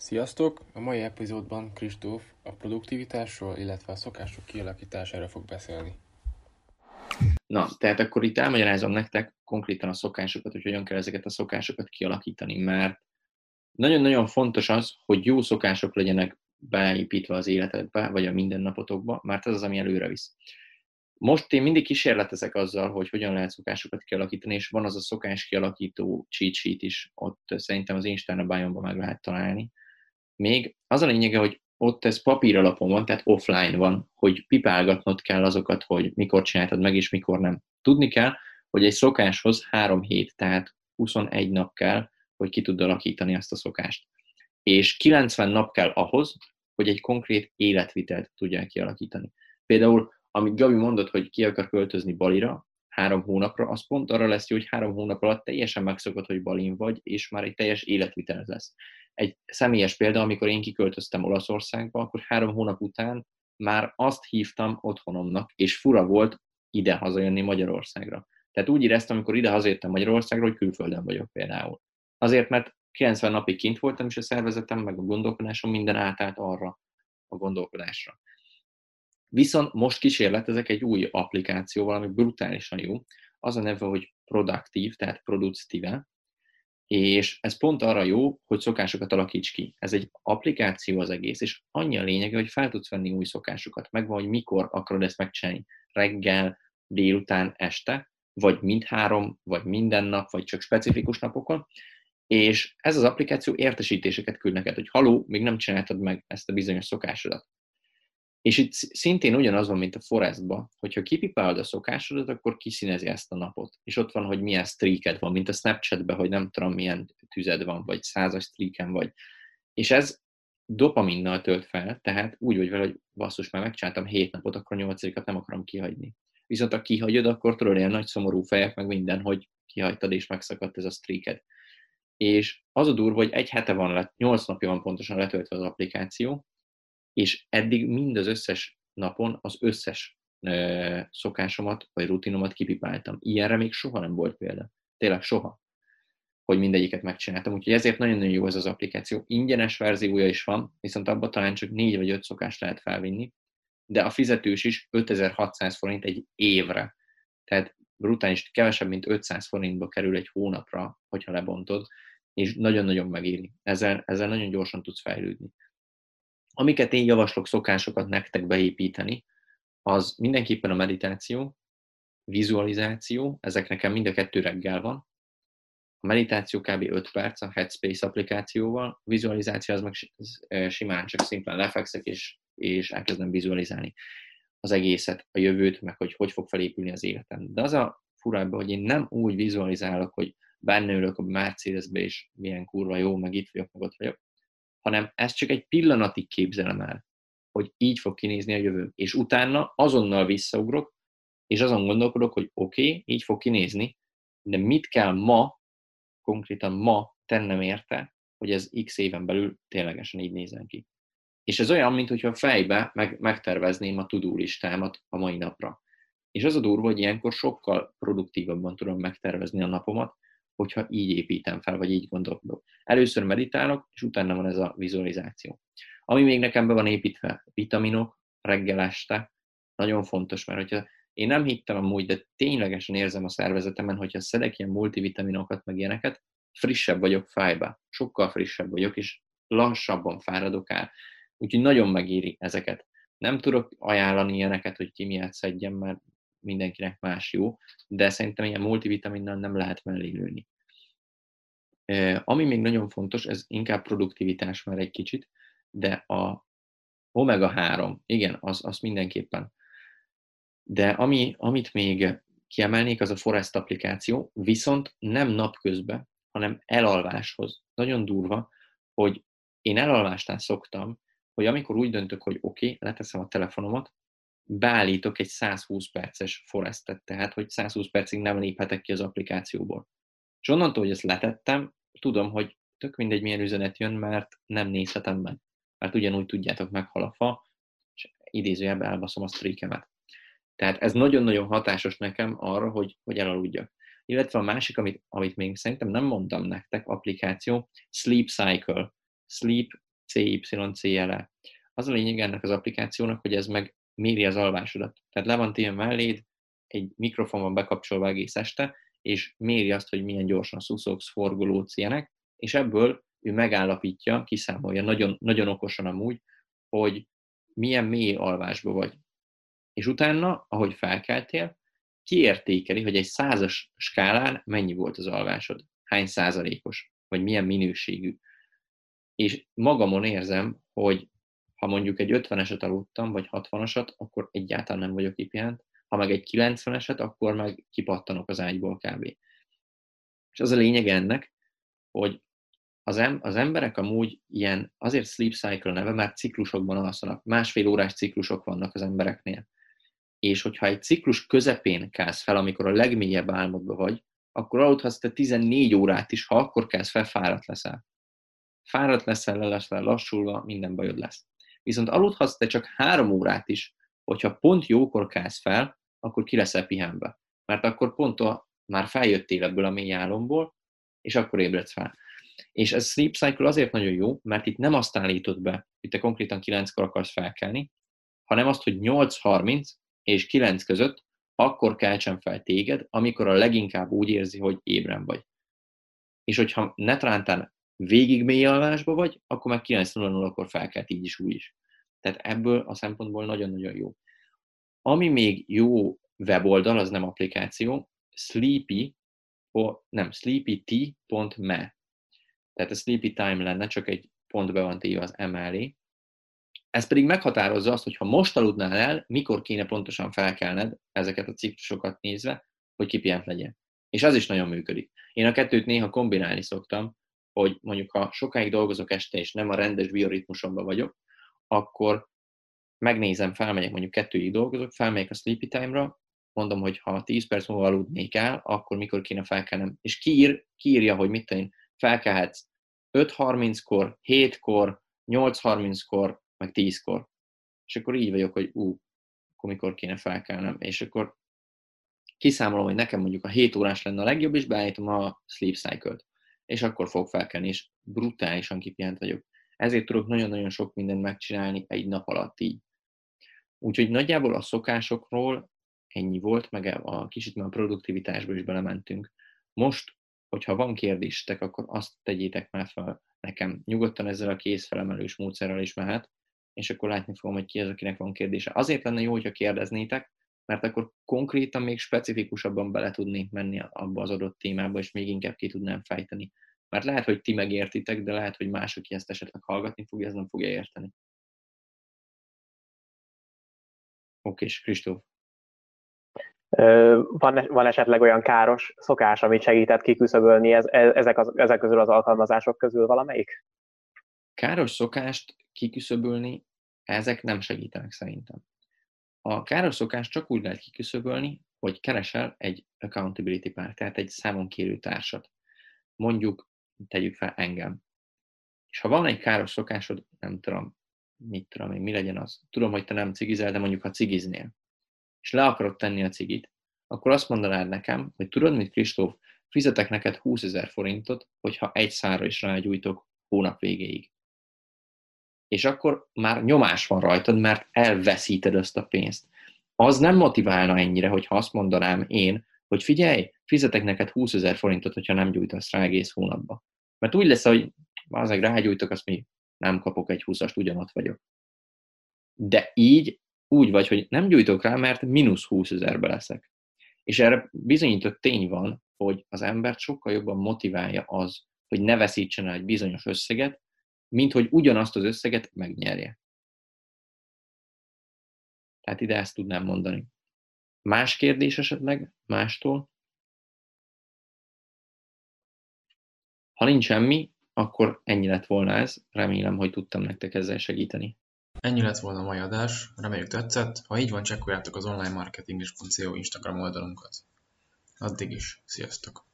Sziasztok! A mai epizódban Kristóf a produktivitásról, illetve a szokások kialakítására fog beszélni. Na, tehát akkor itt elmagyarázom nektek konkrétan a szokásokat, hogy hogyan kell ezeket a szokásokat kialakítani, mert nagyon-nagyon fontos az, hogy jó szokások legyenek beépítve az életedbe, vagy a mindennapotokba, mert ez az, ami előre visz. Most én mindig kísérletezek azzal, hogy hogyan lehet szokásokat kialakítani, és van az a szokás kialakító cheat sheet is, ott szerintem az Instagram meg lehet találni. Még az a lényege, hogy ott ez papír alapon van, tehát offline van, hogy pipálgatnod kell azokat, hogy mikor csináltad meg, és mikor nem. Tudni kell, hogy egy szokáshoz három hét, tehát 21 nap kell, hogy ki tud alakítani azt a szokást. És 90 nap kell ahhoz, hogy egy konkrét életvitelt tudják kialakítani. Például, amit Gabi mondott, hogy ki akar költözni Balira, három hónapra, az pont arra lesz jó, hogy három hónap alatt teljesen megszokott, hogy Balin vagy, és már egy teljes életvitel lesz. Egy személyes példa, amikor én kiköltöztem Olaszországba, akkor három hónap után már azt hívtam otthonomnak, és fura volt ide hazajönni Magyarországra. Tehát úgy éreztem, amikor ide hazajöttem Magyarországra, hogy külföldön vagyok például. Azért, mert 90 napig kint voltam, és a szervezetem, meg a gondolkodásom minden átállt arra a gondolkodásra. Viszont most kísérletezek egy új applikációval, ami brutálisan jó. Az a neve, hogy Productive, tehát Productive, és ez pont arra jó, hogy szokásokat alakíts ki. Ez egy applikáció az egész, és annyi a lényege, hogy fel tudsz venni új szokásokat. Megvan, hogy mikor akarod ezt megcsinálni. Reggel, délután, este, vagy mindhárom, vagy minden nap, vagy csak specifikus napokon. És ez az applikáció értesítéseket küld neked, hogy haló, még nem csináltad meg ezt a bizonyos szokásodat. És itt szintén ugyanaz van, mint a Forestba, hogyha kipipálod a szokásodat, akkor kiszínezi ezt a napot. És ott van, hogy milyen streaked van, mint a Snapchatben, hogy nem tudom, milyen tüzed van, vagy százas streaken vagy. És ez dopaminnal tölt fel, tehát úgy vagy vele, hogy basszus, már megcsináltam hét napot, akkor nyolcadikat nem akarom kihagyni. Viszont ha kihagyod, akkor tudod ilyen nagy szomorú fejek, meg minden, hogy kihagytad és megszakadt ez a streaked. És az a durva, hogy egy hete van, lett, nyolc napja van pontosan letöltve az applikáció, és eddig mind az összes napon az összes szokásomat vagy rutinomat kipipáltam. Ilyenre még soha nem volt példa. Tényleg soha hogy mindegyiket megcsináltam. Úgyhogy ezért nagyon-nagyon jó ez az applikáció. Ingyenes verziója is van, viszont abban talán csak négy vagy öt szokást lehet felvinni, de a fizetős is 5600 forint egy évre. Tehát brutális, kevesebb, mint 500 forintba kerül egy hónapra, hogyha lebontod, és nagyon-nagyon megéri. Ezzel, ezzel nagyon gyorsan tudsz fejlődni. Amiket én javaslok szokásokat nektek beépíteni, az mindenképpen a meditáció, vizualizáció, ezek nekem mind a kettő reggel van. A meditáció kb. 5 perc a Headspace applikációval, a vizualizáció az meg simán csak szimplán lefekszek és, és elkezdem vizualizálni az egészet, a jövőt, meg hogy hogy fog felépülni az életem. De az a fura ebben, hogy én nem úgy vizualizálok, hogy benne ülök a Mercedesbe, és milyen kurva jó, meg itt vagyok, meg ott vagyok, hanem ezt csak egy pillanatig képzelem el, hogy így fog kinézni a jövőm. És utána azonnal visszaugrok, és azon gondolkodok, hogy oké, okay, így fog kinézni, de mit kell ma, konkrétan ma tennem érte, hogy ez x éven belül ténylegesen így nézzen ki. És ez olyan, mintha fejbe meg, megtervezném a tudó listámat a mai napra. És az a durva, hogy ilyenkor sokkal produktívabban tudom megtervezni a napomat, hogyha így építem fel, vagy így gondolkodok. Először meditálok, és utána van ez a vizualizáció. Ami még nekem be van építve, vitaminok, reggel este, nagyon fontos, mert hogyha én nem hittem amúgy, de ténylegesen érzem a szervezetemen, hogyha szedek ilyen multivitaminokat, meg ilyeneket, frissebb vagyok fájba, sokkal frissebb vagyok, és lassabban fáradok el. Úgyhogy nagyon megéri ezeket. Nem tudok ajánlani ilyeneket, hogy ki miért szedjem, mert mindenkinek más jó, de szerintem ilyen multivitaminnal nem lehet mellé lőni. Ami még nagyon fontos, ez inkább produktivitás már egy kicsit, de a omega-3, igen, az, az mindenképpen. De ami, amit még kiemelnék, az a Forest applikáció, viszont nem napközben, hanem elalváshoz. Nagyon durva, hogy én elalvásnál szoktam, hogy amikor úgy döntök, hogy oké, okay, leteszem a telefonomat, beállítok egy 120 perces forestet, tehát hogy 120 percig nem léphetek ki az applikációból. És onnantól, hogy ezt letettem, tudom, hogy tök mindegy, milyen üzenet jön, mert nem nézhetem meg. Mert ugyanúgy tudjátok, meghal a fa, és idézőjelben elbaszom a streakemet. Tehát ez nagyon-nagyon hatásos nekem arra, hogy, hogy elaludjak. Illetve a másik, amit, amit még szerintem nem mondtam nektek, applikáció, Sleep Cycle. Sleep CYCLE. Az a lényeg ennek az applikációnak, hogy ez meg méri az alvásodat. Tehát le van téve melléd, egy mikrofon van bekapcsolva egész este, és méri azt, hogy milyen gyorsan szuszogsz, forgolódsz ilyenek, és ebből ő megállapítja, kiszámolja nagyon, nagyon okosan amúgy, hogy milyen mély alvásba vagy. És utána, ahogy felkeltél, kiértékeli, hogy egy százas skálán mennyi volt az alvásod, hány százalékos, vagy milyen minőségű. És magamon érzem, hogy ha mondjuk egy 50-eset aludtam, vagy 60-asat, akkor egyáltalán nem vagyok kipihent, ha meg egy 90-eset, akkor meg kipattanok az ágyból kb. És az a lényeg ennek, hogy az, em- az emberek amúgy ilyen, azért sleep cycle neve, mert ciklusokban alszanak. Másfél órás ciklusok vannak az embereknél. És hogyha egy ciklus közepén kelsz fel, amikor a legmélyebb álmodban vagy, akkor aludhatsz te 14 órát is, ha akkor kelsz fel, fáradt leszel. Fáradt leszel, le leszel lassulva, minden bajod lesz. Viszont aludhatsz te csak három órát is, hogyha pont jókor kelsz fel, akkor ki leszel pihenve. Mert akkor pont a, már feljöttél ebből a mély álomból, és akkor ébredsz fel. És ez sleep cycle azért nagyon jó, mert itt nem azt állítod be, hogy te konkrétan 9-kor akarsz felkelni, hanem azt, hogy 8.30 és 9 között akkor keltsen fel téged, amikor a leginkább úgy érzi, hogy ébren vagy. És hogyha netrántán végig mély alvásba vagy, akkor meg 9.00-kor felkelt így is úgy is. Tehát ebből a szempontból nagyon-nagyon jó. Ami még jó weboldal, az nem applikáció, sleepy, nem, sleepyt.me. Tehát a sleepy time lenne, csak egy pont be van téve az emellé. Ez pedig meghatározza azt, hogy ha most aludnál el, mikor kéne pontosan felkelned ezeket a ciklusokat nézve, hogy kipihent legyen. És az is nagyon működik. Én a kettőt néha kombinálni szoktam, hogy mondjuk ha sokáig dolgozok este, és nem a rendes bioritmusomban vagyok, akkor megnézem, felmegyek, mondjuk kettőig dolgozok, felmegyek a sleepy time-ra, mondom, hogy ha 10 perc múlva aludnék el, akkor mikor kéne felkelnem. És kiír, kiírja, hogy mit tenni, felkelhetsz 5.30-kor, 7-kor, 8.30-kor, meg 10-kor. És akkor így vagyok, hogy ú, akkor mikor kéne felkelnem. És akkor kiszámolom, hogy nekem mondjuk a 7 órás lenne a legjobb, és beállítom a sleep cycle-t. És akkor fog felkelni, és brutálisan kipihent vagyok. Ezért tudok nagyon-nagyon sok mindent megcsinálni egy nap alatt így. Úgyhogy nagyjából a szokásokról ennyi volt, meg a kicsit már a produktivitásba is belementünk. Most, hogyha van kérdéstek, akkor azt tegyétek már fel nekem. Nyugodtan ezzel a kézfelemelős módszerrel is mehet, és akkor látni fogom, hogy ki az, akinek van kérdése. Azért lenne jó, hogyha kérdeznétek, mert akkor konkrétan még specifikusabban bele tudnék menni abba az adott témába, és még inkább ki tudnám fejteni. Mert lehet, hogy ti megértitek, de lehet, hogy mások aki ezt esetleg hallgatni fogja, ez nem fogja érteni. Oké, és Kristóf. Van, van esetleg olyan káros szokás, amit segített kiküszöbölni ez, e, ezek, az, ezek közül az alkalmazások közül valamelyik? Káros szokást kiküszöbölni, ezek nem segítenek szerintem. A káros szokást csak úgy lehet kiküszöbölni, hogy keresel egy accountability párt, tehát egy számon kérő társat. Mondjuk, tegyük fel engem. És ha van egy káros szokásod, nem tudom, mit tudom én, mi legyen az. Tudom, hogy te nem cigizel, de mondjuk ha cigiznél, és le akarod tenni a cigit, akkor azt mondanád nekem, hogy tudod mit, Kristóf, fizetek neked 20 ezer forintot, hogyha egy szára is rágyújtok hónap végéig. És akkor már nyomás van rajtad, mert elveszíted ezt a pénzt. Az nem motiválna ennyire, hogyha azt mondanám én, hogy figyelj, fizetek neked 20 ezer forintot, hogyha nem gyújtasz rá egész hónapba. Mert úgy lesz, hogy azért rágyújtok, azt mi nem kapok egy 20-ast, ugyanott vagyok. De így úgy vagy, hogy nem gyújtok rá, mert mínusz 20 ezerbe leszek. És erre bizonyított tény van, hogy az embert sokkal jobban motiválja az, hogy ne veszítsen el egy bizonyos összeget, mint hogy ugyanazt az összeget megnyerje. Tehát ide ezt tudnám mondani. Más kérdés esetleg mástól? Ha nincs semmi, akkor ennyi lett volna ez. Remélem, hogy tudtam nektek ezzel segíteni. Ennyi lett volna a mai adás, reméljük tetszett, ha így van, csekkoljátok az onlinemarketing.co Instagram oldalunkat. Addig is, sziasztok!